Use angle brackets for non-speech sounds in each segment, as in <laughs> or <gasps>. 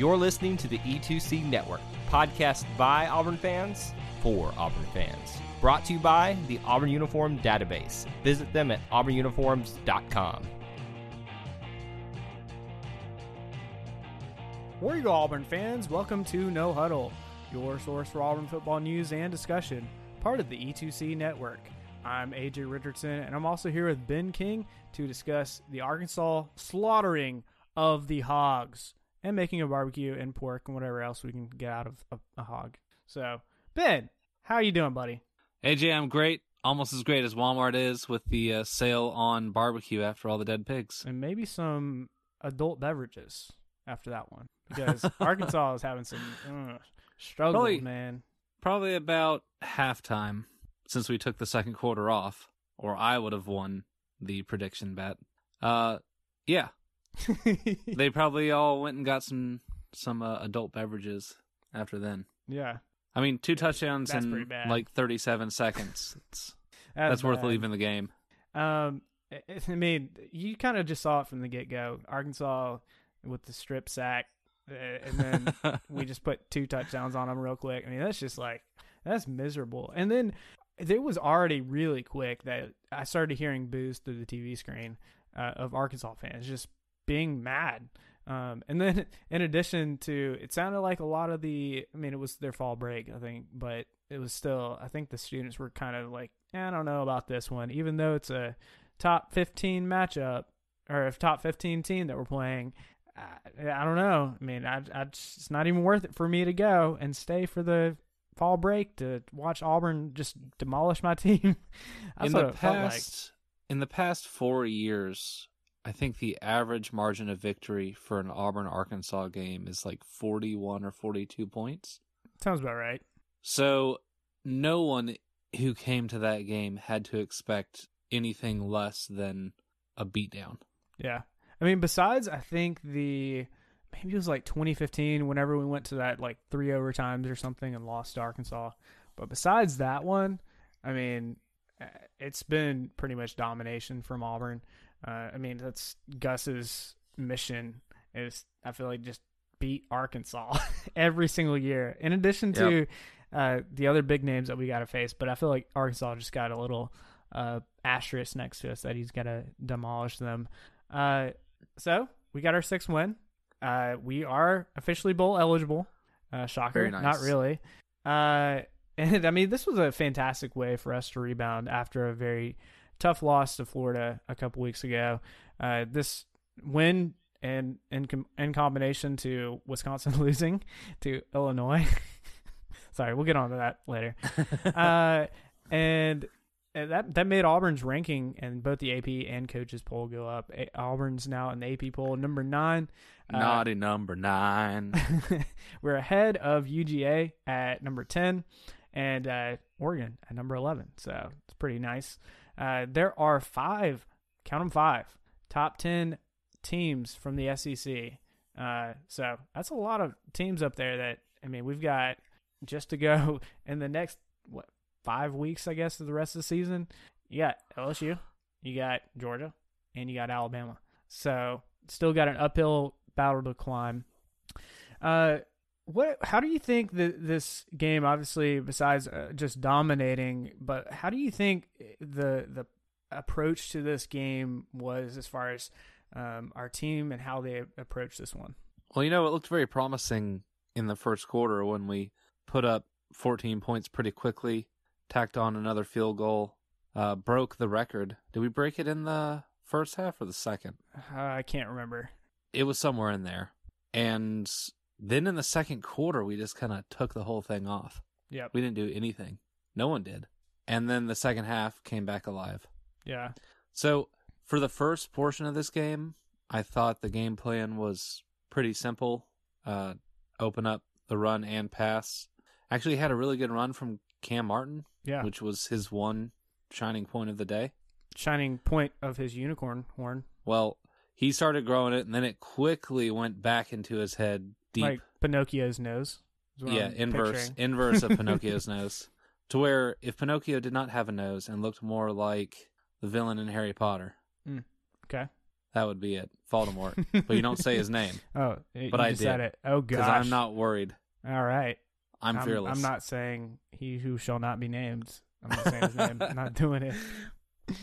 You're listening to the E2C Network, podcast by Auburn fans for Auburn fans. Brought to you by the Auburn Uniform Database. Visit them at auburnuniforms.com. Where you go, Auburn fans? Welcome to No Huddle, your source for Auburn football news and discussion, part of the E2C network. I'm AJ Richardson, and I'm also here with Ben King to discuss the Arkansas slaughtering of the hogs and making a barbecue and pork and whatever else we can get out of a, a hog. So, Ben, how you doing, buddy? AJ, I'm great. Almost as great as Walmart is with the uh, sale on barbecue after all the dead pigs. And maybe some adult beverages after that one because <laughs> Arkansas is having some uh, struggles, Probably- man. Probably about halftime since we took the second quarter off, or I would have won the prediction bet. Uh, yeah, <laughs> they probably all went and got some some uh, adult beverages after then. yeah, I mean, two touchdowns That's in like 37 seconds. It's, <laughs> that's worth leaving the game. Um, I- I mean, you kind of just saw it from the get go. Arkansas with the strip sack, uh, and then <laughs> we just put two touchdowns on them real quick. I mean, that's just like that's miserable. And then it was already really quick that I started hearing boos through the TV screen uh, of Arkansas fans just being mad. Um, and then <laughs> in addition to, it sounded like a lot of the, I mean, it was their fall break, I think, but it was still, I think the students were kind of like, "Eh, I don't know about this one, even though it's a top 15 matchup or a top 15 team that we're playing. I, I don't know. I mean, I, I, it's not even worth it for me to go and stay for the fall break to watch Auburn just demolish my <laughs> team. In the felt like. past in the past four years i think the average margin of victory for an auburn arkansas game is like 41 or 42 points Sounds about right. so no one who came to that game had to expect anything less than a beatdown Yeah. I mean, besides, I think the maybe it was like 2015 whenever we went to that like three overtimes or something and lost to Arkansas. But besides that one, I mean, uh, it's been pretty much domination from Auburn. Uh, I mean, that's Gus's mission is I feel like just beat Arkansas <laughs> every single year. In addition to uh, the other big names that we got to face, but I feel like Arkansas just got a little uh, asterisk next to us that he's got to demolish them. Uh, so we got our sixth win. Uh, we are officially bowl eligible. Uh, shocker, Very nice. not really. Uh, <laughs> and I mean, this was a fantastic way for us to rebound after a very tough loss to Florida a couple weeks ago. Uh, this win and in com- in combination to Wisconsin <laughs> losing to Illinois. <laughs> Sorry, we'll get on to that later. <laughs> uh, and and that that made Auburn's ranking in both the AP and coaches poll go up. A- Auburn's now in the AP poll number nine. Uh, naughty number nine we're ahead of UGA at number 10 and uh, Oregon at number 11. So it's pretty nice. Uh, there are five, count them five, top 10 teams from the SEC. Uh, so that's a lot of teams up there that, I mean, we've got just to go <laughs> in the next, what, five weeks, I guess, of the rest of the season. You got LSU, you got Georgia, and you got Alabama. So still got an uphill battle to climb. Uh, what? How do you think that this game, obviously, besides uh, just dominating, but how do you think the the approach to this game was as far as um, our team and how they approached this one? well you know it looked very promising in the first quarter when we put up 14 points pretty quickly tacked on another field goal uh, broke the record did we break it in the first half or the second Uh, I can't remember. it was somewhere in there. And then in the second quarter, we just kind of took the whole thing off. Yeah. We didn't do anything. No one did. And then the second half came back alive. Yeah. So for the first portion of this game, I thought the game plan was pretty simple. Uh, open up the run and pass. Actually, had a really good run from Kam Martin, Yeah. which was his one shining point of the day. Shining point of his unicorn horn. Well, he started growing it, and then it quickly went back into his head deep. Like Pinocchio's nose. yeah, I'm inverse, picturing. inverse of <laughs> Pinocchio's nose. To where if Pinocchio did not have a nose and looked more like the villain in Harry Potter, Okay. that would be it, Voldemort. <laughs> but you don't say his name <laughs> Oh, you But I just said did. it. Oh because. I'm not worried. All right. I'm, I'm, fearless. I'm not saying he who shall not be named. I'm not saying his name. I'm not doing it. Uh,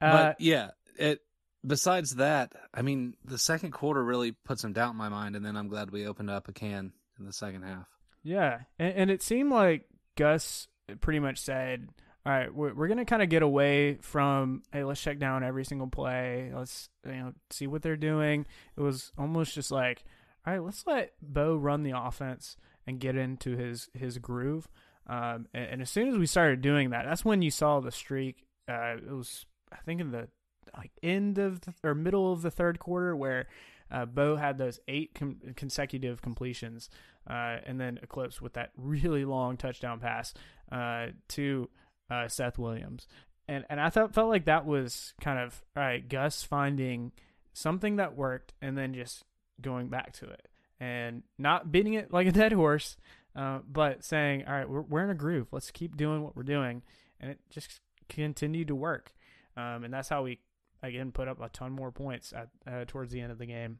but yeah, it. Besides that, I mean, the second quarter really put some doubt in my mind, and then I'm glad we opened up a can in the second half. Yeah, and, and it seemed like Gus pretty much said, "All right, we're we're gonna kind of get away from hey, let's check down every single play. Let's you know see what they're doing." It was almost just like, "All right, let's let Bo run the offense and get into his his groove." Um, and, and as soon as we started doing that, that's when you saw the streak. Uh, it was I think in the like end of the, or middle of the third quarter where uh, Bo had those eight com- consecutive completions uh, and then Eclipse with that really long touchdown pass uh, to uh, Seth Williams. And and I thought felt like that was kind of all right, Gus finding something that worked and then just going back to it and not beating it like a dead horse, uh, but saying, all right, we're we're in a groove. Let's keep doing what we're doing, and it just continued to work. Um, and that's how we again put up a ton more points at uh, towards the end of the game.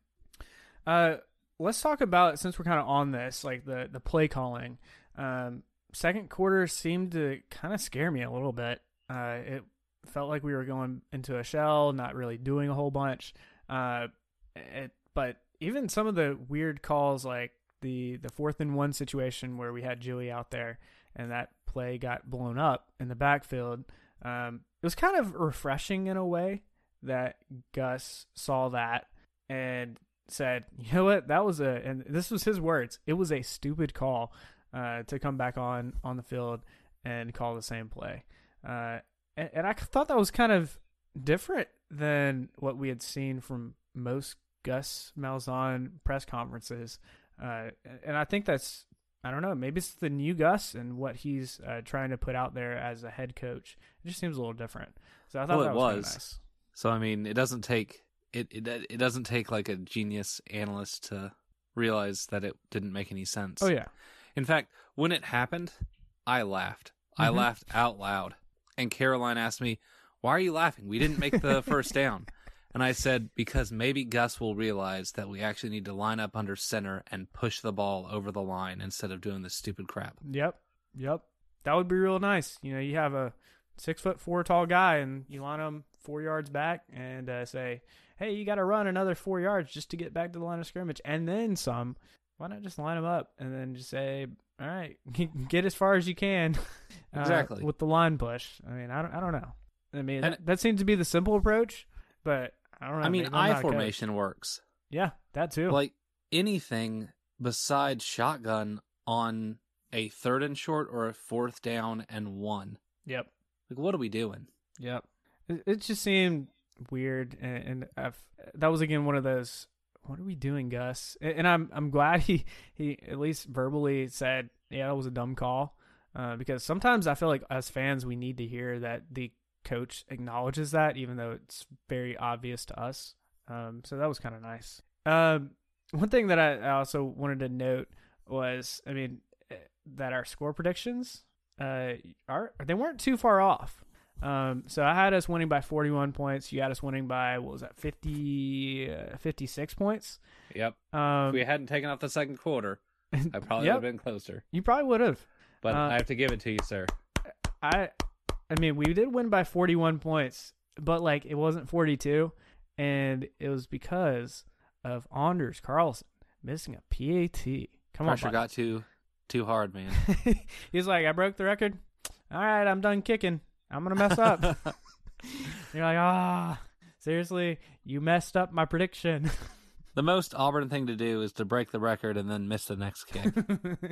Uh, let's talk about since we're kind of on this, like the the play calling. Um, second quarter seemed to kind of scare me a little bit. Uh, it felt like we were going into a shell, not really doing a whole bunch. Uh, it, but even some of the weird calls, like the the fourth and one situation where we had Julie out there and that play got blown up in the backfield. Um, it was kind of refreshing in a way that Gus saw that and said, "You know what? That was a and this was his words. It was a stupid call uh, to come back on on the field and call the same play." Uh, and, and I thought that was kind of different than what we had seen from most Gus Malzahn press conferences. Uh, and I think that's I don't know. Maybe it's the new Gus and what he's uh, trying to put out there as a head coach. It just seems a little different. So I thought Well, that it was, was. nice. So I mean, it doesn't take it, it it doesn't take like a genius analyst to realize that it didn't make any sense. Oh yeah, In fact, when it happened, I laughed. I Mhm. laughed out loud. And Caroline asked me, "Why are you laughing? We didn't make the first down." <laughs> And I said, "Because maybe Gus will realize that we actually need to line up under center and push the ball over the line instead of doing this stupid crap." yep, yep. That would be real nice. You know, you have a six foot four tall guy and you line him four yards back and uh, say, "Hey, you got to run another four yards just to get back to the line of scrimmage, and then some." Why not just line them up and then just say, "All right, <laughs> get as far as you can." <laughs> uh, Exactly. with the line push. I mean, I don't, I don't know. I mean, And- that, that seems to be the simple approach, but I don't know. I mean, I not a coach. formation works. Yeah, that too. Like anything besides shotgun on a third and short or a fourth down and one. yep. Like, what are we doing? Yep. It, just seemed weird, and, and that was again one of those. What are we doing, Gus? And, and I'm I'm glad <laughs> he he at least verbally said, yeah, that was a dumb call, uh, because sometimes I feel like as fans we need to hear that the coach acknowledges that, even though it's very obvious to us. Um, so that was kind of nice. Um, one thing that I, I also wanted to note was, I mean, eh, that our score predictions uh are they weren't too far off. Um, so I had us winning by 41 points. You had us winning by what was that 50, uh, 56 points. Yep. Um, if we hadn't taken off the second quarter, <laughs> I probably Yep. would have been closer. you probably would have. But Uh, I have to give it to you, sir. I, I mean, we did win by 41 points, but like it wasn't 42, and it was because of Anders Carlson missing a PAT. Come on, Pressure on, got too too hard, man. <laughs> He's like, I broke the record. All right, I'm done kicking. I'm gonna mess up. <laughs> You're like, ah, seriously, you messed up my prediction. <laughs> the most Auburn thing to do is to break the record and then miss the next kick.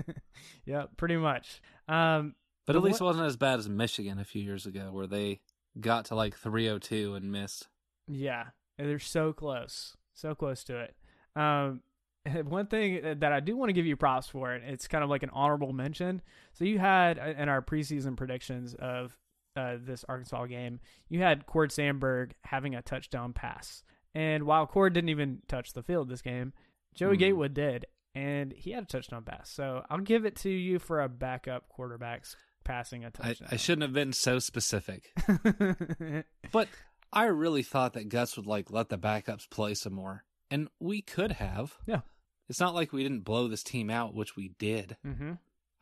<laughs> yeah, pretty much. Um, But at least one- it wasn't as bad as Michigan a few years ago, where they got to like 302 and missed. Yeah, they're so close, so close to it. Um, one thing that I do want to give you props for, and it's kind of like an honorable mention. So you had uh, in our preseason predictions of uh, this Arkansas game, you had Cord Sandberg having a touchdown pass, and while Cord didn't even touch the field this game, Joey Hmm. Gatewood did, and he had a touchdown pass. So I'll give it to you for a backup quarterback's passing a I, touchdown. I shouldn't have been so specific. <laughs> But I really thought that Gus would like let the backups play some more. And we could have. Yeah. It's not like we didn't blow this team out, which we did. mm-hmm.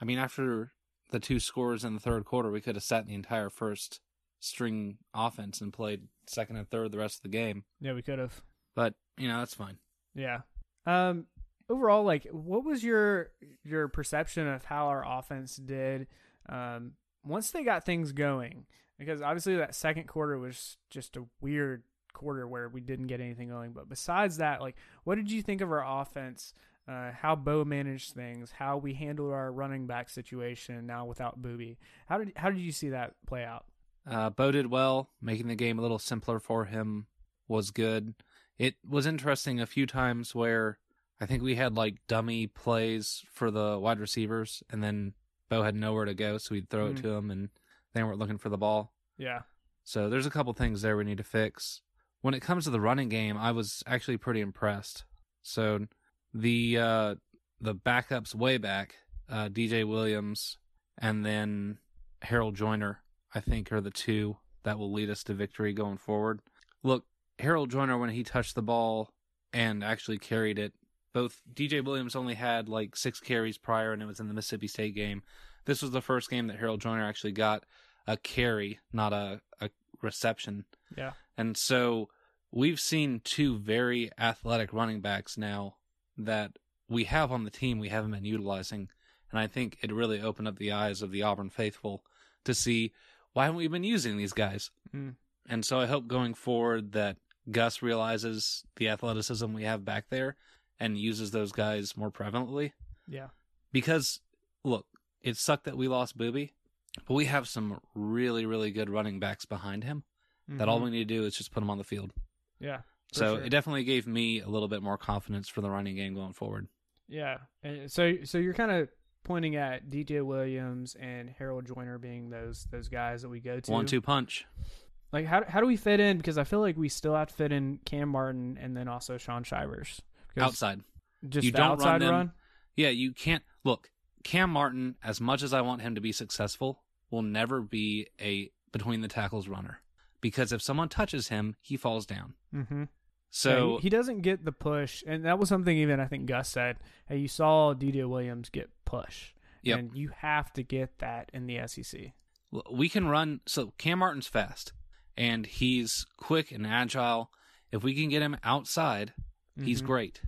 I mean, after the two scores in the third quarter, we could have sat the entire first string offense and played second and third the rest of the game. Yeah, we could have. But, you know, that's fine. Yeah. Um overall like what was your your perception of how our offense did um once they got things going? Because obviously that second quarter was just a weird quarter where we didn't get anything going, but besides that, like what did you think of our offense? Uh, how Bo managed things, how we handled our running back situation now without Boobee. How did how did you see that play out? Uh, Bo did well, making the game a little simpler for him was good. It was interesting a few times where I think we had like dummy plays for the wide receivers, and then Bo had nowhere to go, so we'd throw Mhm. it to him, and they weren't looking for the ball. Yeah. So there's a couple things there we need to fix. When it comes to the running game, I was actually pretty impressed. So the uh, the backups way back, uh, DJ Williams and then Harold Joiner, I think are the two that will lead us to victory going forward. Look, Harold Joiner when he touched the ball and actually carried it, both DJ Williams only had like six carries prior and it was in the Mississippi State game. This was the first game that Harold Joiner actually got a carry, not a, a reception. Yeah. And so we've seen two very athletic running backs now that we have on the team we haven't been utilizing. And I think it really opened up the eyes of the Auburn faithful to see why haven't we been using these guys? Mm. And so I hope going forward that Gus realizes the athleticism we have back there and uses those guys more prevalently. Yeah. Because, look, it sucked that we lost Boobee, but we have some really, really good running backs behind him that all Mhm. we need to do is just put them on the field. Yeah. For So sure. it definitely gave me a little bit more confidence for the running game going forward. Yeah. And so so you're kind of pointing at DJ Williams and Harold Joiner being those those guys that we go to. One two punch. Like how how do we fit in? Because I feel like we still have to fit in Kam Martin and then also Shaun Shivers. Outside. Just You don't outside them. run. Yeah, you can't look. Kam Martin, as much as I want him to be successful, will never be a between the tackles runner because if someone touches him, he falls down. Mm-hmm. So he, he doesn't get the push, and that was something even I think Gus said. Hey, you saw DJ Williams get push, Yep. and you have to get that in the SEC. we can run. So Kam Martin's fast and he's quick and agile. If we can get him outside, he's Mhm. great.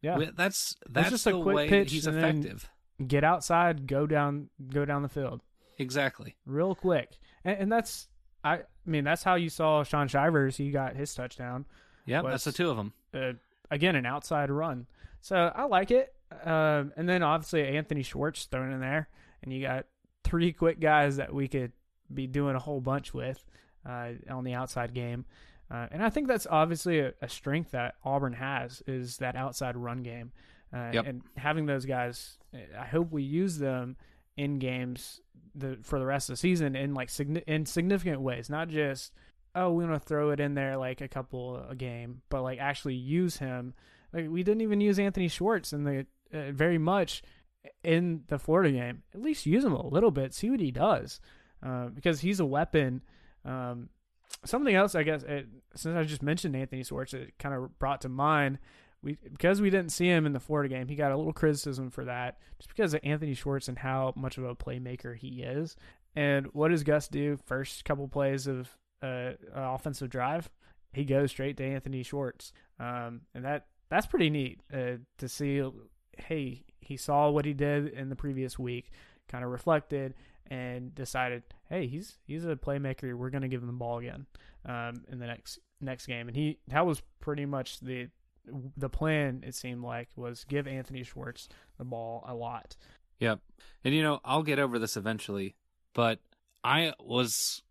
Yeah, We- that's that's just a the quick way pitch he's effective. get outside, go down, go down the field. Exactly. real quick. And, and that's I, I mean that's how you saw Shaun Shivers. He got his touchdown. Yeah, that's the two of them. Uh, again, an outside run. So I like it. Um, and then obviously Anthony Schwartz thrown in there, and you got three quick guys that we could be doing a whole bunch with uh, on the outside game. Uh, and I think that's obviously a, a strength that Auburn has is that outside run game. Uh, Yep. And having those guys, I hope we use them in games the for the rest of the season in like signi- in significant ways, not just oh we want to throw it in there like a couple a game, but like actually use him. Like we didn't even use Anthony Schwartz in the uh, very much in the Florida game. At least use him a little bit, see what he does, uh, because he's a weapon. Um, something else, I guess, it, since I just mentioned Anthony Schwartz, it kind of brought to mind. We because we didn't see him in the Florida game, he got a little criticism for that, just because of Anthony Schwartz and how much of a playmaker he is. And what does Gus do? First couple plays of uh, an offensive drive, he goes straight to Anthony Schwartz, um, and that that's pretty neat uh, to see. Hey, he saw what he did in the previous week, kind of reflected, and decided, hey, he's he's a playmaker. We're going to give him the ball again um, in the next next game, and he that was pretty much the the plan. It seemed like was give Anthony Schwartz the ball a lot. Yep. And you know, I'll get over this eventually, but I was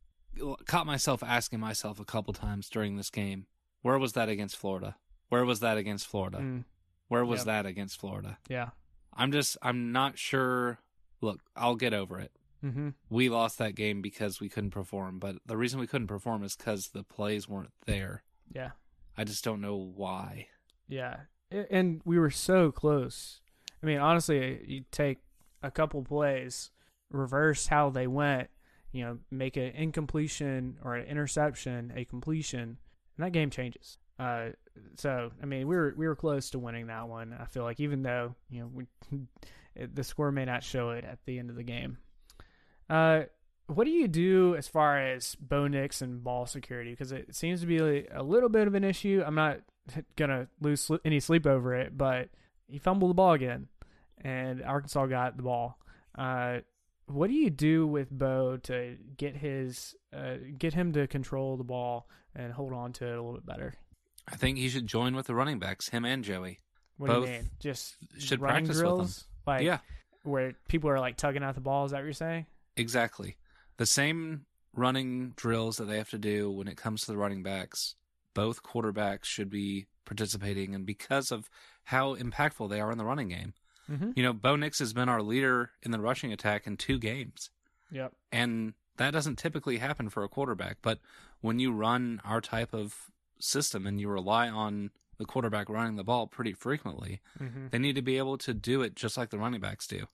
caught myself asking myself a couple times during this game, Where was that against Florida? Where was that against Florida? Mm, Where was Yep. that against Florida? yeah. I'm just I'm not sure. Look, I'll get over it. Mm-hmm. We lost that game because we couldn't perform, but the reason we couldn't perform is because the plays weren't there. Yeah. I just don't know why. Yeah. And we were so close. I mean, honestly, you take a couple plays, reverse how they went, you know, make an incompletion or an interception a completion, and that game changes. Uh, so I mean, we were we were close to winning that one. I feel like even though you know we, <laughs> the score may not show it at the end of the game. Uh, what do you do as far as Bo Nix and ball security? Because it seems to be a, a little bit of an issue. I'm not <laughs> gonna lose sl- any sleep over it, but he fumbled the ball again, and Arkansas got the ball. Uh, what do you do with Bo to get his uh, get him to control the ball and hold on to it a little bit better? I think he should join with the running backs, him and Joey. What Both do you mean? Just should practice with them. like yeah, where people are like tugging out the ball. Is that what you're saying? exactly. The same running drills that they have to do when it comes to the running backs. Both quarterbacks should be participating, and because of how impactful they are in the running game, Mm-hmm. you know, Bo Nix has been our leader in the rushing attack in two games. Yep. And that doesn't typically happen for a quarterback. But when you run our type of system and you rely on the quarterback running the ball pretty frequently, Mm-hmm. they need to be able to do it just like the running backs do.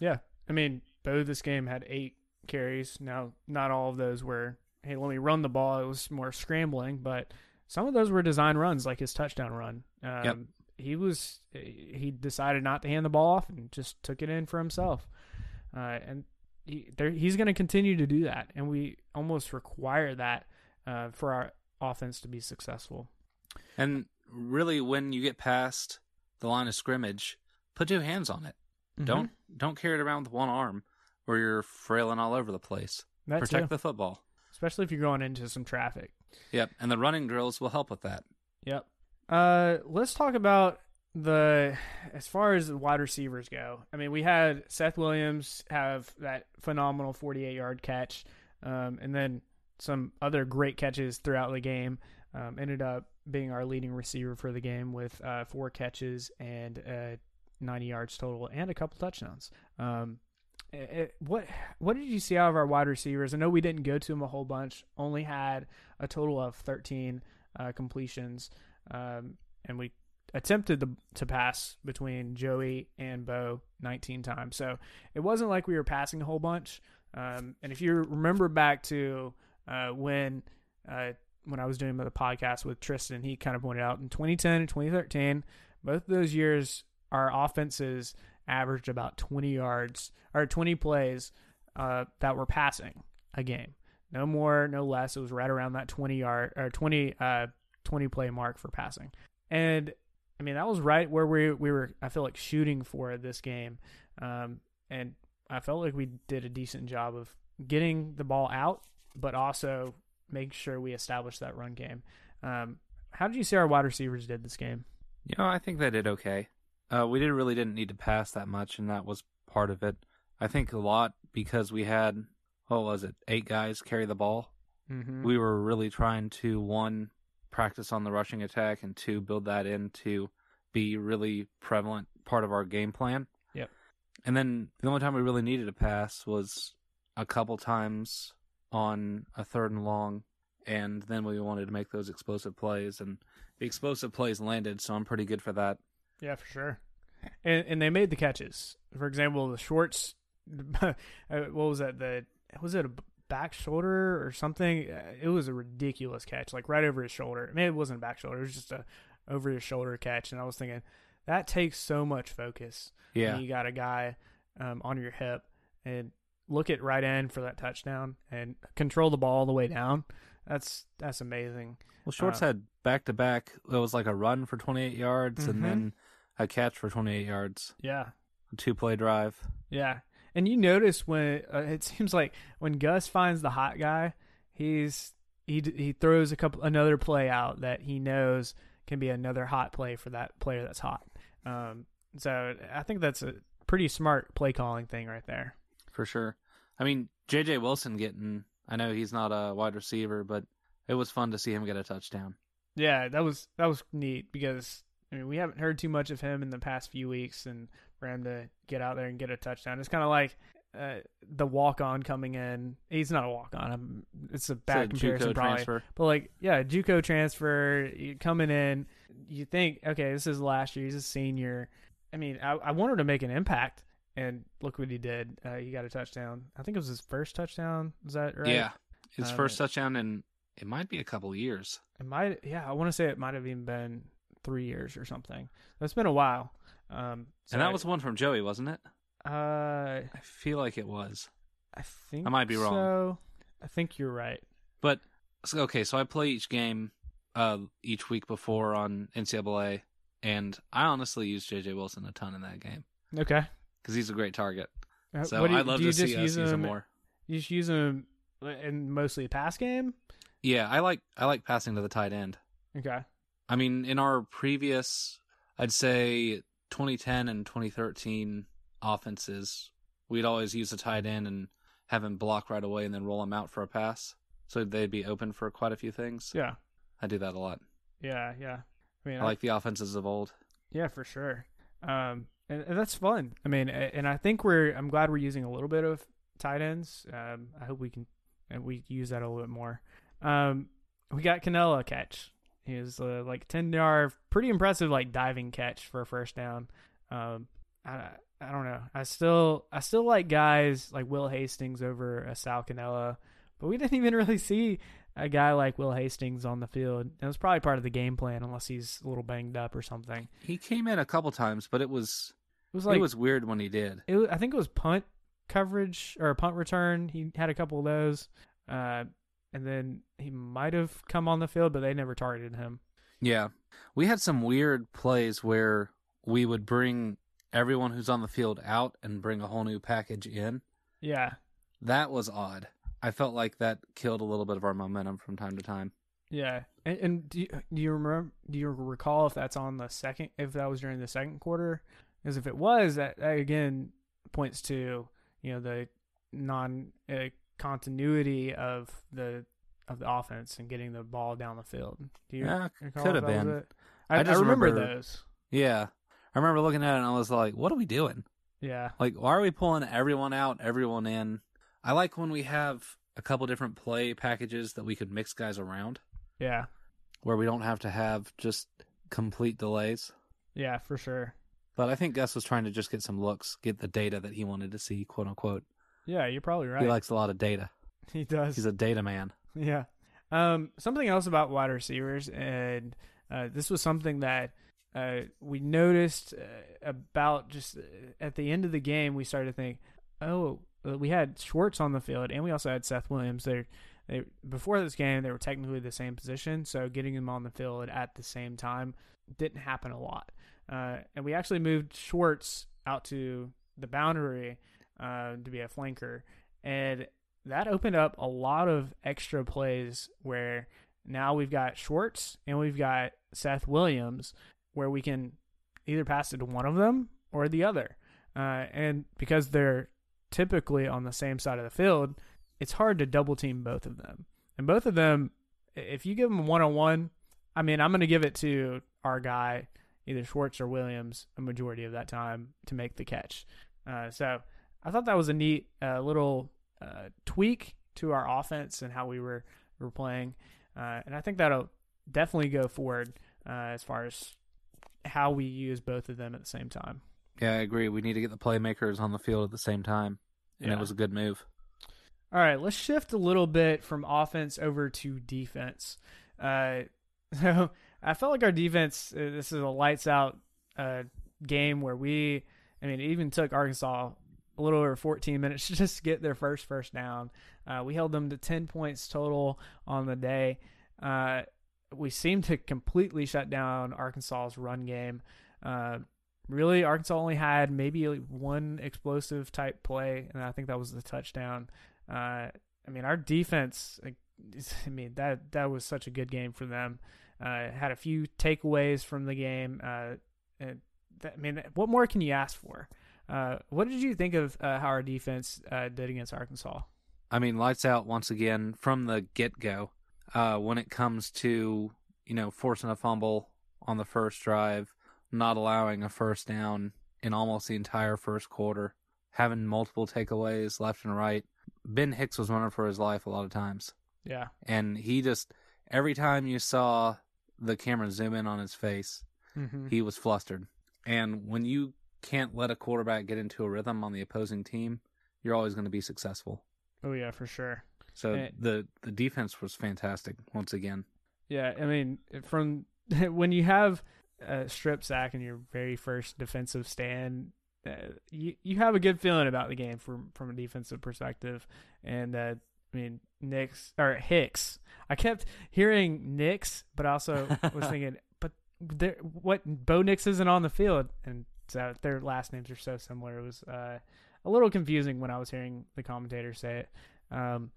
Yeah, I mean, Bo this game had eight carries. Now, not all of those were, hey, let me run the ball. It was more scrambling, but some of those were design runs, like his touchdown run. Um, Yep. He was he decided not to hand the ball off and just took it in for himself, uh, and he there, he's going to continue to do that, and we almost require that uh, for our offense to be successful. And really, when you get past the line of scrimmage, put two hands on it. Mm-hmm. Don't don't carry it around with one arm where you're frailing all over the place. that Protect too, the football. especially if you're going into some traffic. Yep, and the running drills will help with that. Yep. Uh, let's talk about the as far as the wide receivers go. I mean, we had Seth Williams have that phenomenal 48 yard catch, um, and then some other great catches throughout the game. Um, ended up being our leading receiver for the game with uh, four catches and uh, 90 yards total and a couple touchdowns. Um, it, it- what what did you see out of our wide receivers? I know we didn't go to them a whole bunch. Only had a total of 13 uh, completions, um, and we attempted the, to pass between Joey and Bo 19 times. So it wasn't like we were passing a whole bunch. Um, and if you remember back to uh, when uh, when I was doing the podcast with Tristan, he kind of pointed out in 2010 and 2013, both of those years, our offenses averaged about 20 yards or 20 plays uh, that were passing a game. No more, no less. It was right around that 20 yard or 20 uh, 20 play mark for passing. And I mean, that was right where we we were. I feel like shooting for this game, um, and I felt like we did a decent job of getting the ball out, but also making sure we established that run game. Um, how did you see our wide receivers did this game? You know, I think they did okay. Uh, we did really didn't need to pass that much, and that was part of it. I think a lot because we had what was it, eight guys carry the ball. Mm-hmm. We were really trying to one practice on the rushing attack, and two build that in to be really prevalent part of our game plan. Yep. And then the only time we really needed a pass was a couple times on a third and long, and then we wanted to make those explosive plays, and the explosive plays landed, so I'm pretty good for that. Yeah, for sure. And and they made the catches. For example, the Schwartz, <laughs> uh, what was that? The was it a back shoulder or something? Uh, It was a ridiculous catch, like right over his shoulder. I mean, it wasn't a back shoulder; it was just a over his shoulder catch. And I was thinking that takes so much focus. Yeah. you got a guy um, on your hip and look at right end for that touchdown and control the ball all the way down. That's that's amazing. Well, Schwartz Uh, had back to back. It was like a run for 28 yards Mhm. and then a catch for 28 yards. Yeah, A two play drive. Yeah, and you notice when uh, it <laughs> seems like when Gus finds the hot guy, he's he he throws a couple another play out that he knows can be another hot play for that player that's hot. Um, so I think that's a pretty smart play calling thing right there. for sure. I mean, J.J. Wilson getting, I know he's not a wide receiver, but it was fun to see him get a touchdown. Yeah, that was that was neat because I mean we haven't heard too much of him in the past few weeks, and for him to get out there and get a touchdown, it's kind of like uh, the walk on coming in. He's not a walk on. It's a bad It's a comparison, probably. transfer. But like, yeah, JUCO transfer coming in. You think, okay, this is last year. He's a senior. I mean, I, I wanted to make an impact, and look what he did. Uh, he got a touchdown. I think it was his first touchdown. Is that right? Yeah, his Um, first touchdown in it might be a couple years. It might. Yeah, I want to say it might have even been three years or something. It's been a while. Um, so and that was one from Joey, wasn't it? Uh, I feel like it was. I think I might be wrong. So I think you're right. But okay, so I play each game uh each week before on NCAA, and I honestly use JJ Wilson a ton in that game Okay. because he's a great target. Uh, So you, I'd love to see us use him? more. You just use him in mostly a pass game. Yeah, I like I like passing to the tight end. Okay. I mean, in our previous, I'd say 2010 and 2013 offenses, we'd always use a tight end and have him block right away and then roll him out for a pass. So they'd be open for quite a few things. Yeah. I do that a lot. Yeah. Yeah. I mean, I like the offenses of old. Yeah, for sure. Um, and, and that's fun. I mean, and I think we're. I'm glad we're using a little bit of tight ends. Um, I hope we can and we use that a little bit more. Um, we got Cannella catch. He was uh, like ten yard, pretty impressive, like diving catch for a first down. Um, I I don't know. I still I still like guys like Will Hastings over a Sal Cannella, but we didn't even really see a guy like Will Hastings on the field. It was probably part of the game plan, unless he's a little banged up or something. He came in a couple times, but it was It was like it was weird when he did. it I think it was punt coverage or punt return. He had a couple of those, uh, and then he might have come on the field, but they never targeted him. Yeah. We had some weird plays where we would bring everyone who's on the field out and bring a whole new package in. Yeah, That was odd. I felt like that killed a little bit of our momentum from time to time. yeah. And, and do you, do you remember? Do you recall if that's on the second? If that was during the second quarter? Because if it was, that, that again points to you know the non uh, continuity of the of the offense and getting the ball down the field. Do you Yeah, could have been. I, I I, just remember, remember- those. Yeah. I remember looking at it and I was like, what are we doing? Yeah. Like, why are we pulling everyone out, everyone in? I like when we have a couple different play packages that we could mix guys around Yeah. where we don't have to have just complete delays. Yeah, for sure. But I think Gus was trying to just get some looks, get the data that he wanted to see, quote unquote. Yeah, you're probably right. He likes a lot of data. <laughs> He does. He's a data man. yeah. Um, something else about wide receivers, and uh, this was something that uh, we noticed uh, about just uh, at the end of the game. We started to think, oh, uh, we had Schwartz on the field, and we also had Seth Williams. They, they before this game, they were technically the same position, so getting them on the field at the same time didn't happen a lot. Uh, and we actually moved Schwartz out to the boundary uh, to be a flanker, and that opened up a lot of extra plays where now we've got Schwartz and we've got Seth Williams where we can either pass it to one of them or the other. Uh, and because they're typically on the same side of the field, it's hard to double team both of them. And both of them, if you give them one on one, I mean, I'm going to give it to our guy, either Schwartz or Williams, a majority of that time to make the catch. Uh, so I thought that was a neat uh, little uh, tweak to our offense and how we were were playing, uh, and I think that'll definitely go forward uh, as far as how we use both of them at the same time. Yeah, I agree. We need to get the playmakers on the field at the same time. And Yeah. it was a good move. All right, let's shift a little bit from offense over to defense. Uh, <laughs> so I felt like our defense. Uh, this is a lights out uh, game where we. I mean, it even took Arkansas a little over 14 minutes <laughs> just to get their first first down. Uh, we held them to 10 points total on the day. Uh, we seemed to completely shut down Arkansas's run game. Uh, really, Arkansas only had maybe one explosive type play, and I think that was the touchdown. Uh, I mean, our defense. I mean that that was such a good game for them. Uh, had a few takeaways from the game. Uh, and that, I mean, what more can you ask for? Uh, what did you think of uh, how our defense uh, did against Arkansas? I mean, lights out once again from the get go. Uh, when it comes to you know, forcing a fumble on the first drive, not allowing a first down in almost the entire first quarter, having multiple takeaways left and right. Ben Hicks was running for his life a lot of times. Yeah. And he just, every time you saw the camera zoom in on his face, Mm-hmm. he was flustered. And when you can't let a quarterback get into a rhythm on the opposing team, you're always going to be successful. Oh yeah, for sure. So Eh. the the defense was fantastic once again. Yeah, I mean, from <laughs> when you have a strip sack in your very first defensive stand, uh, you you have a good feeling about the game from from a defensive perspective. And uh, I mean, Nix or Hicks. I kept hearing Nix, but also was <laughs> thinking, but there, what? Bo Nix isn't on the field, and so their last names are so similar. It was uh, a little confusing when I was hearing the commentator say it. Um,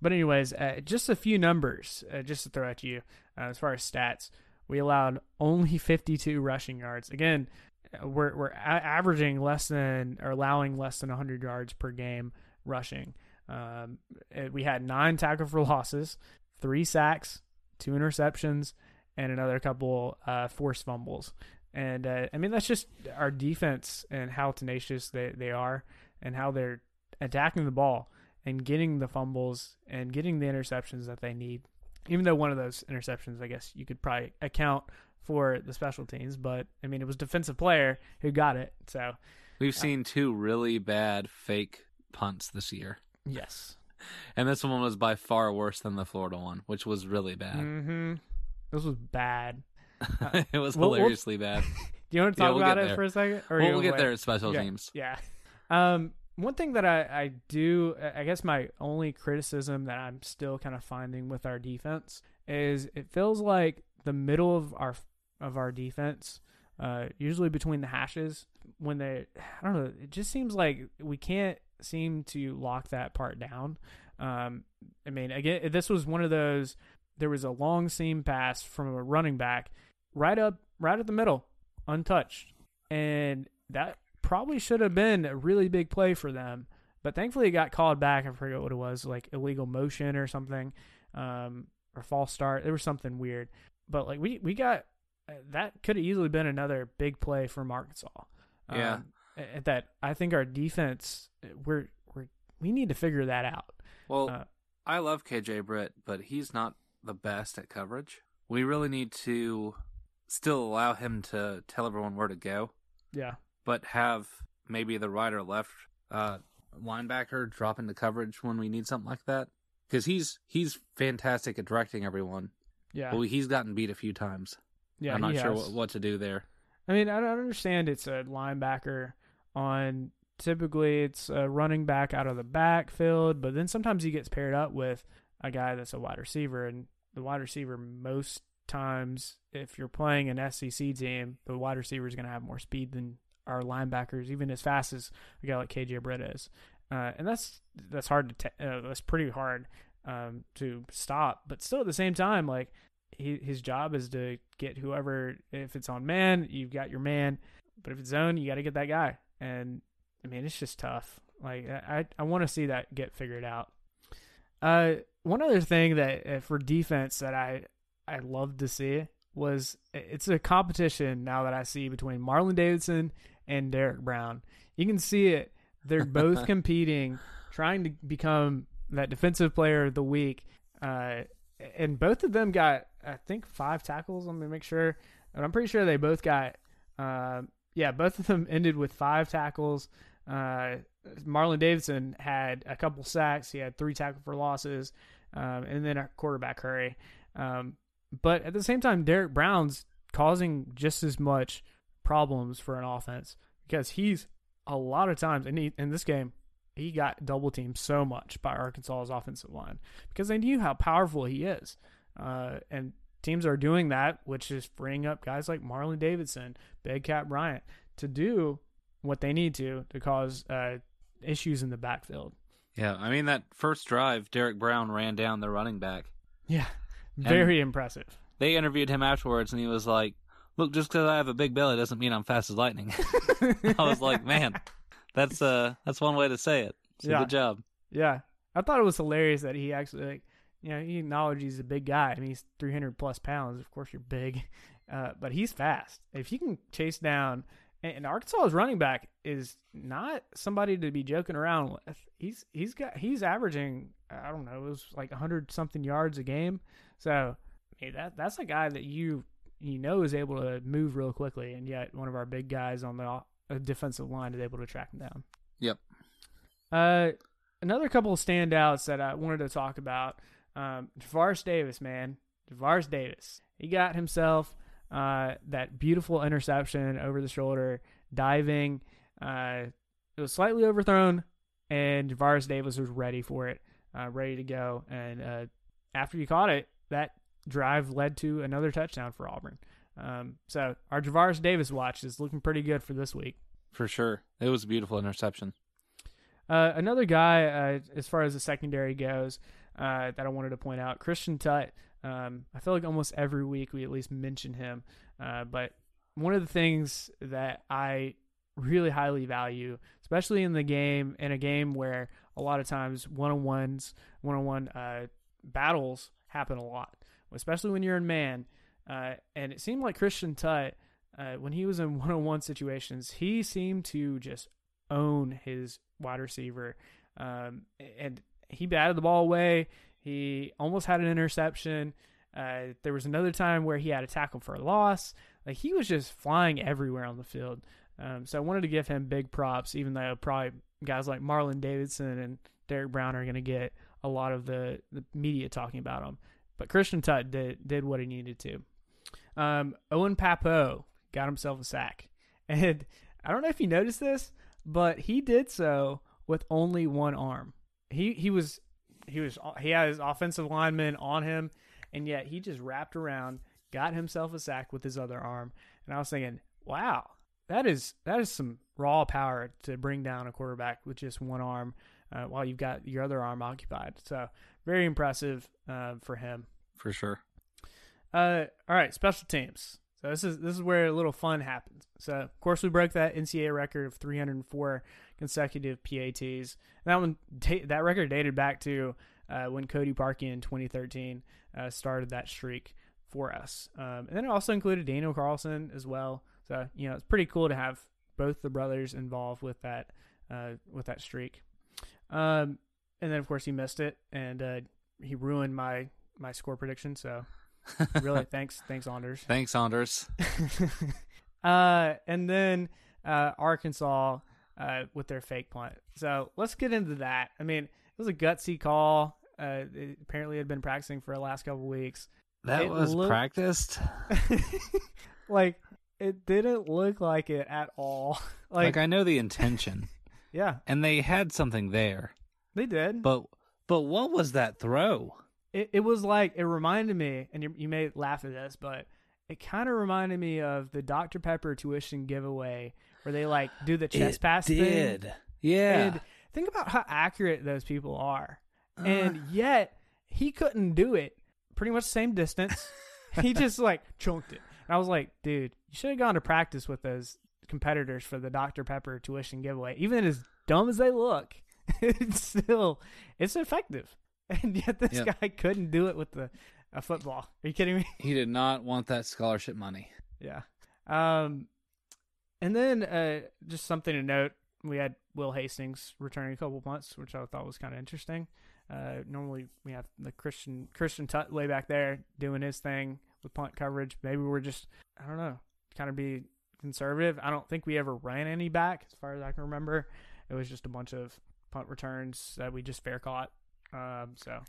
but anyways, uh, just a few numbers, uh, just to throw at you uh, as far as stats. We allowed only 52 rushing yards. Again, uh, we're we're a- averaging less than or allowing less than 100 yards per game rushing. Um, uh, we had nine tackle for losses, three sacks, two interceptions, and another couple uh, forced fumbles. And uh, I mean that's just our defense and how tenacious they, they are and how they're attacking the ball and getting the fumbles and getting the interceptions that they need. Even though one of those interceptions, I guess you could probably account for the special teams, but I mean it was defensive player who got it. So We've seen two really bad fake punts this year. yes, <laughs> And this one was by far worse than the Florida one, which was really bad. mm-hmm. this was bad. <laughs> it was Well, we'll- hilariously bad. <laughs> Do you want to Yeah, talk we'll about it there. for a second? Or Well, we'll get wait? there at special Okay, teams. Yeah. Um, one thing that I, I do, I guess my only criticism that I'm still kind of finding with our defense is it feels like the middle of our of our defense, uh, usually between the hashes, when they, I don't know, it just seems like we can't seem to lock that part down. Um, I mean, again, this was one of those. There was a long seam pass from a running back, right up, right at the middle, untouched, and that probably should have been a really big play for them. But thankfully, it got called back. I forget what it was, like illegal motion or something, um, or false start. There was something weird. But like we we got uh, that could have easily been another big play from Arkansas. Yeah. Um, that I think our defense we're we're we need to figure that out. Well, Uh, I love KJ Britt, but he's not the best at coverage. We really need to still allow him to tell everyone where to go, Yeah. but have maybe the right or left uh, linebacker drop into coverage when we need something like that. Because he's he's fantastic at directing everyone, Yeah. but he's gotten beat a few times. yeah. I'm not sure what, what to do there. I mean, I don't understand. It's a linebacker on. Typically, it's a running back out of the backfield, but then sometimes he gets paired up with a guy that's a wide receiver, and the wide receiver most times, if you're playing an SEC team, the wide receiver is going to have more speed than our linebackers, even as fast as a guy like KJ Britt is, uh, and that's that's hard to t- uh, that's pretty hard um, to stop. But still, at the same time, like he, his job is to get whoever. If it's on man, you've got your man, but if it's zone, you got to get that guy. And I mean, it's just tough. Like I, I want to see that get figured out. Uh, one other thing that uh, for defense that I I loved to see was it's a competition now that I see between Marlon Davidson and Derrick Brown. You can see it. They're <laughs> both competing, trying to become that defensive player of the week. Uh, and both of them got, I think, five tackles. Let me make sure. And I'm pretty sure they both got, uh, yeah, both of them ended with five tackles. Uh, Marlon Davidson had a couple sacks. He had three tackle for losses, um, and then a quarterback hurry. Um, but at the same time, Derrick Brown's causing just as much problems for an offense because he's a lot of times, and he, in this game, he got double teamed so much by Arkansas's offensive line because they knew how powerful he is. Uh, and teams are doing that, which is freeing up guys like Marlon Davidson, Big Cat Bryant to do what they need to to cause uh, issues in the backfield. Yeah, I mean that first drive, Derrick Brown ran down the running back. Yeah, very impressive. They interviewed him afterwards, and he was like, "Look, just because I have a big belly doesn't mean I'm fast as lightning." <laughs> I was like, "Man, that's uh, that's one way to say it." So Yeah. good job. Yeah, I thought it was hilarious that he actually, like, you know, he acknowledges he's a big guy. I mean, he's 300 plus pounds. Of course, you're big, <laughs> uh, but he's fast. If you can chase down, and, and Arkansas's running back is not somebody to be joking around with. He's he's got he's averaging I don't know it was like 100 something yards a game. So hey, that that's a guy that you you know is able to move real quickly, and yet one of our big guys on the uh, defensive line is able to track him down. Yep. Uh, another couple of standouts that I wanted to talk about. Um, Javaris Davis, man, Javaris Davis. He got himself uh, that beautiful interception over the shoulder, diving. Uh, it was slightly overthrown, and Javaris Davis was ready for it, uh, ready to go. And uh, after you caught it, that drive led to another touchdown for Auburn. Um, so our Javaris Davis watch is looking pretty good for this week. For sure. It was a beautiful interception. Uh, another guy, uh, as far as the secondary goes, uh, that I wanted to point out, Christian Tutt. Um, I feel like almost every week we at least mention him. Uh, but one of the things that I really highly value, especially in the game, in a game where a lot of times one on ones, one on one battles happen a lot, especially when you're in man. Uh, and it seemed like Christian Tutt, uh, when he was in one on one situations, he seemed to just own his wide receiver. Um, and he batted the ball away. He almost had an interception. Uh, there was another time where he had a tackle for a loss. Like he was just flying everywhere on the field. Um, so I wanted to give him big props, even though probably guys like Marlon Davidson and Derrick Brown are going to get a lot of the, the media talking about him. But Christian Tutt did did what he needed to. Um, Owen Pappoe got himself a sack, <laughs> and I don't know if you noticed this, but he did so with only one arm. He he was he was he had his offensive lineman on him, and yet he just wrapped around, got himself a sack with his other arm. And I was thinking, wow, that is that is some raw power to bring down a quarterback with just one arm, uh, while you've got your other arm occupied. So very impressive uh, for him. For sure. Uh, all right, special teams. So this is this is where a little fun happens. So of course we broke that NCAA record of 304 consecutive PATs. And that one that record dated back to uh, when Cody Parkey in 2013 uh, started that streak for us. Um, and then it also included Daniel Carlson as well. So you know it's pretty cool to have both the brothers involved with that uh, with that streak. Um, and then of course he missed it and uh, he ruined my my score prediction. So really, <laughs> thanks, thanks, Anders. Thanks, Anders. <laughs> uh, and then uh, Arkansas uh, with their fake punt. So let's get into that. I mean, it was a gutsy call. Uh, it apparently had been practicing for the last couple weeks. That It was looked- practiced. <laughs> like it didn't look like it at all. <laughs> Like, Like, I know the intention, <laughs> yeah, and they had something there, they did. but but what was that throw? it, it was like it reminded me, and you, you may laugh at this, but it kind of reminded me of the Dr Pepper tuition giveaway where they like do the chest <gasps> It pass thing. did. Yeah. And think about how accurate those people are. Uh. and yet he couldn't do it pretty much the same distance. <laughs> he just like chunked it. And I was like, dude, you should have gone to practice with those competitors for the Dr. Pepper tuition giveaway. Even as dumb as they look, <laughs> it's still it's effective. <laughs> And yet this Yep. guy couldn't do it with the a football. Are you kidding me? <laughs> he did not want that scholarship money. Yeah. Um, and then uh, just something to note: we had Will Hastings returning a couple punts, which I thought was kind of interesting. Uh, normally we have the Christian Christian Tutt way back there doing his thing with punt coverage. Maybe we're just I don't know, kind of be conservative. I don't think we ever ran any back, as far as I can remember. It was just a bunch of punt returns that we just fair caught. Um, so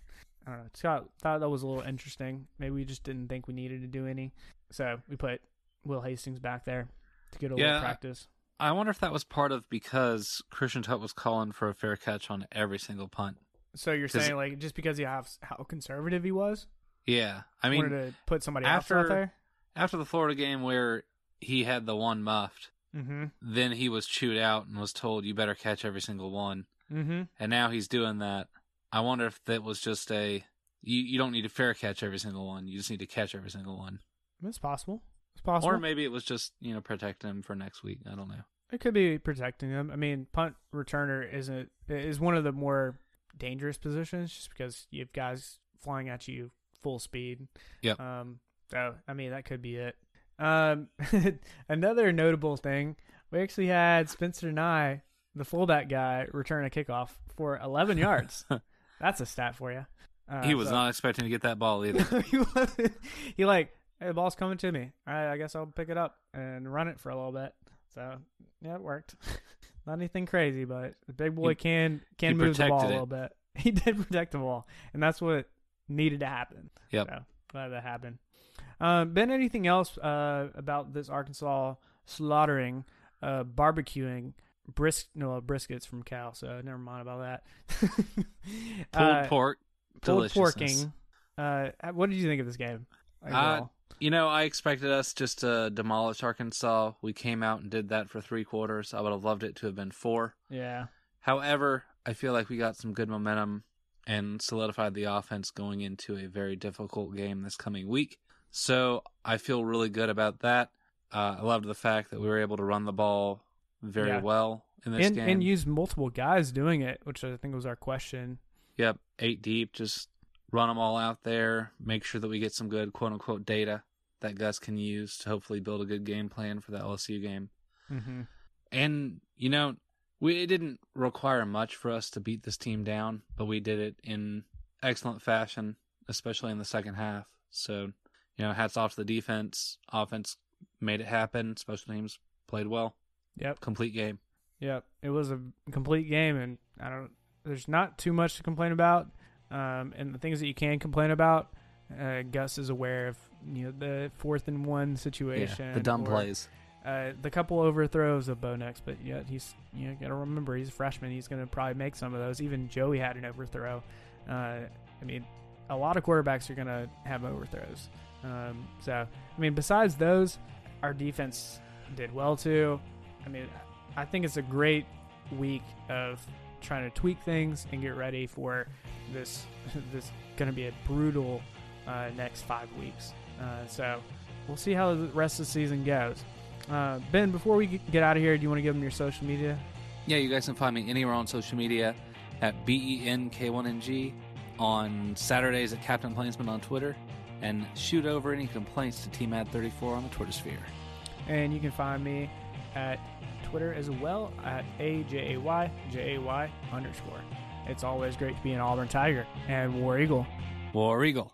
I don't know. Scott thought that was a little interesting. Maybe we just didn't think we needed to do any. So we put Will Hastings back there to get a Yeah. little practice. I wonder if that was part of because Christian Tutt was calling for a fair catch on every single punt. So you're saying like just because he has how conservative he was, Yeah, I mean, wanted to put somebody else after- out there. after the Florida game where he had the one muffed, Mm-hmm. then he was chewed out and was told you better catch every single one, Mm-hmm. and now he's doing that. I wonder if that was just a you you don't need to fair catch every single one, you just need to catch every single one, It's possible. It's possible. or maybe it was just you know protecting him for next week. I don't know. It could be protecting him. I mean, punt returner isn't is one of the more dangerous positions just because you have guys flying at you full speed. Yep. Um, so I mean that could be it. Um, <laughs> another notable thing, we actually had Spencer Nigh, the fullback guy, return a kickoff for 11 <laughs> yards. That's a stat for you. Uh, he was so- not expecting to get that ball either. <laughs> he. He like, hey, the ball's coming to me. All right, I guess I'll pick it up and run it for a little bit. So yeah, it worked. Not anything crazy, but the big boy He- can can move the ball a little bit. He did protect the ball, and that's what needed to happen. Yep. So glad that happened. Um, ben, anything else uh, about this Arkansas slaughtering, uh, barbecuing brisk no briskets from cow? So never mind about that. <laughs> Pulled Uh, pork, pulled porking. Uh, what did you think of this game? Uh. You know, I expected us just to demolish Arkansas. We came out and did that for three quarters. I would have loved it to have been four. yeah, However, I feel like we got some good momentum and solidified the offense going into a very difficult game this coming week. So I feel really good about that. Uh, I loved the fact that we were able to run the ball very Yeah. well in this and game. and use multiple guys doing it, which I think was our question. Yep, eight deep. Just run them all out there. Make sure that we get some good quote unquote data that Gus can use to hopefully build a good game plan for the LSU game. Mm-hmm. And you know, we it didn't require much for us to beat this team down, but we did it in excellent fashion, especially in the second half. So, you know, hats off to the defense. Offense made it happen. Special teams played well. Yep, Complete game. yep. It was a complete game, and I don't. There's not too much to complain about. Um, and the things that you can complain about, uh, Gus is aware of. You know the fourth and one situation, the dumb plays. Uh, the couple overthrows of Bo Nix, but yet he's you know gotta remember he's a freshman. He's gonna probably make some of those. Even Joey had an overthrow. Uh, I mean, a lot of quarterbacks are gonna have overthrows. Um, so I mean, besides those, our defense did well too. I mean, I think it's a great week of trying to tweak things and get ready for this <laughs> this gonna be a brutal uh, next five weeks. Uh, so we'll see how the rest of the season goes. Uh, ben, before we get out of here, do you want to give them your social media? Yeah, you guys can find me anywhere on social media at B E N K 1 N G, on Saturdays at Captain Plainsman on Twitter, and shoot over any complaints to TMAD34 on the Twitter sphere. And you can find me at Twitter as well at A J A Y J A Y underscore. It's always great to be an Auburn Tiger and War Eagle. War Eagle.